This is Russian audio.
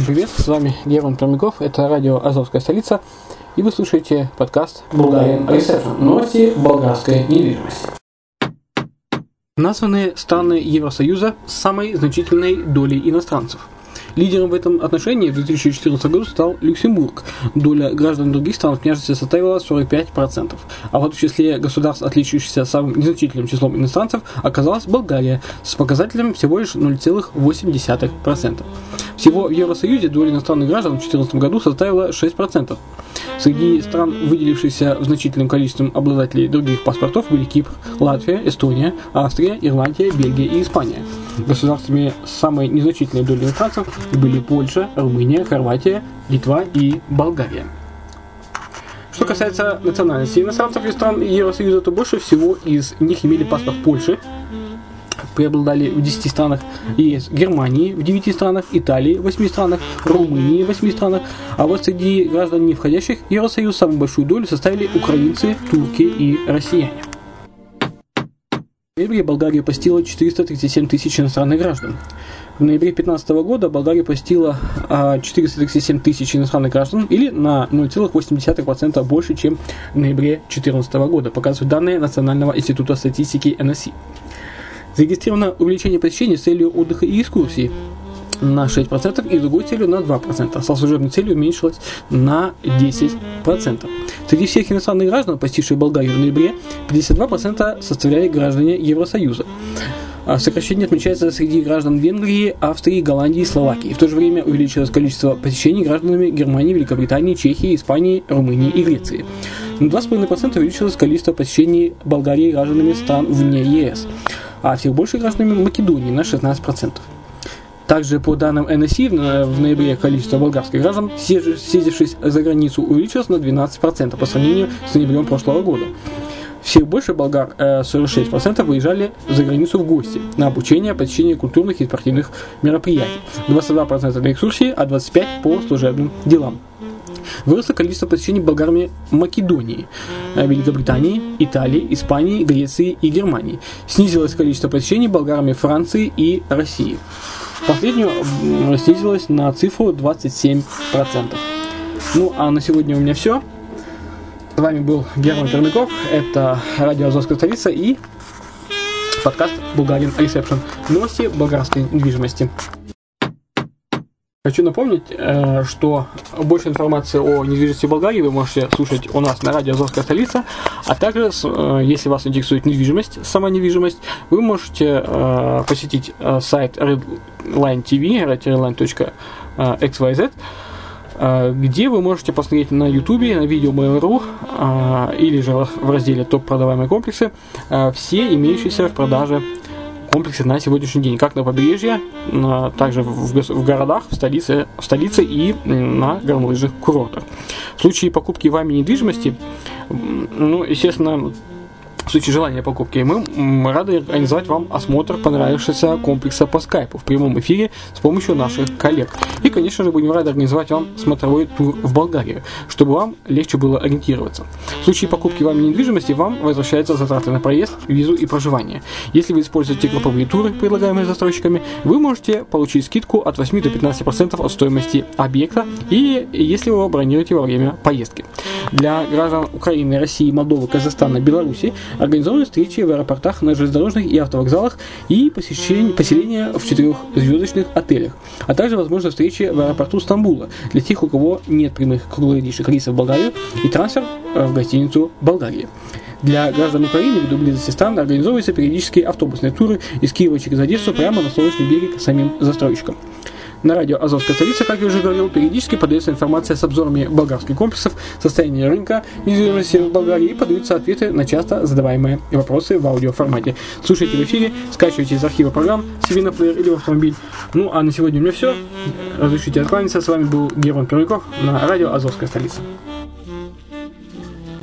Всем привет, с вами Герман Пермяков, это радио «Азовская столица», и вы слушаете подкаст «Bulgarian Reception» – новости болгарской недвижимости. Названы страны Евросоюза с самой значительной долей иностранцев – Лидером в этом отношении в 2014 году стал Люксембург. Доля граждан других стран в княжестве составила 45%. А вот в числе государств, отличающихся самым незначительным числом иностранцев, оказалась Болгария с показателем всего лишь 0,8%. Всего в Евросоюзе доля иностранных граждан в 2014 году составила 6%. Среди стран, выделившихся значительным количеством обладателей других паспортов, были Кипр, Латвия, Эстония, Австрия, Ирландия, Бельгия и Испания. Государствами с самой незначительной долей иностранцев были Польша, Румыния, Хорватия, Литва и Болгария. Что касается национальности иностранцев из стран Евросоюза, то больше всего из них имели паспорт Польши, преобладали в 10 странах ЕС, Германии в 9 странах, Италии в 8 странах, Румынии в 8 странах, а вот среди граждан, не входящих в Евросоюз, самую большую долю составили украинцы, турки и россияне. Ноябре Болгария постила 437 тысяч иностранных граждан. В ноябре 2015 года Болгария постила 437 а, тысяч иностранных граждан или на 0,8% больше, чем в ноябре 2014 года, показывают данные Национального института статистики НСИ. Зарегистрировано увеличение посещений с целью отдыха и экскурсий на 6% и другой целью на 2%. А служебной целью уменьшилась на 10%. Среди всех иностранных граждан, посетивших Болгарию в ноябре, 52% составляли граждане Евросоюза. А сокращение отмечается среди граждан Венгрии, Австрии, Голландии и Словакии. В то же время увеличилось количество посещений гражданами Германии, Великобритании, Чехии, Испании, Румынии и Греции. На 2,5% увеличилось количество посещений Болгарии гражданами стран вне ЕС, а всех больше гражданами Македонии на 16%. Также по данным НСИ в ноябре количество болгарских граждан, съездившись за границу, увеличилось на 12% по сравнению с ноябрем прошлого года. Всех больше болгар, 46%, э, выезжали за границу в гости на обучение, посещение культурных и спортивных мероприятий. 22% на экскурсии, а 25% по служебным делам. Выросло количество посещений болгарами Македонии, э, Великобритании, Италии, Испании, Греции и Германии. Снизилось количество посещений болгарами Франции и России. Последнюю снизилось на цифру 27%. Ну а на сегодня у меня все. С вами был Герман Пермяков, это радио Азовская столица и подкаст Bulgarian Reception. Новости болгарской недвижимости. Хочу напомнить, э, что больше информации о недвижимости в Болгарии вы можете слушать у нас на радио «Азовская столица», а также, э, если вас интересует недвижимость, сама недвижимость, вы можете э, посетить сайт Redline TV, redline.xyz, где вы можете посмотреть на YouTube, на видео Mail.ru или же в разделе «Топ продаваемые комплексы» все имеющиеся в продаже комплексы на сегодняшний день, как на побережье, также в городах, в столице, в столице и на горнолыжных курортах. В случае покупки вами недвижимости, ну, естественно, в случае желания покупки, мы рады организовать вам осмотр понравившегося комплекса по скайпу в прямом эфире с помощью наших коллег. И, конечно же, будем рады организовать вам смотровой тур в Болгарию, чтобы вам легче было ориентироваться. В случае покупки вами недвижимости вам возвращаются затраты на проезд, визу и проживание. Если вы используете групповые туры, предлагаемые застройщиками, вы можете получить скидку от 8 до 15% от стоимости объекта и если вы его бронируете во время поездки. Для граждан Украины, России, Молдовы, Казахстана, Беларуси организованы встречи в аэропортах, на железнодорожных и автовокзалах и посещение, поселения в четырехзвездочных отелях, а также возможны встречи в аэропорту Стамбула для тех, у кого нет прямых круглогодичных рейсов в Болгарию и трансфер э, в гостиницу Болгарии. Для граждан Украины ввиду близости стран организовываются периодические автобусные туры из Киева через Одессу прямо на Солнечный берег самим застройщикам. На радио «Азовская столица», как я уже говорил, периодически подается информация с обзорами болгарских комплексов, состояния рынка недвижимости в Болгарии и подаются ответы на часто задаваемые вопросы в аудиоформате. Слушайте в эфире, скачивайте из архива программ себе на плеер или в автомобиль. Ну, а на сегодня у меня все. Разрешите откланяться. С вами был Герман Пермяков на радио «Азовская столица».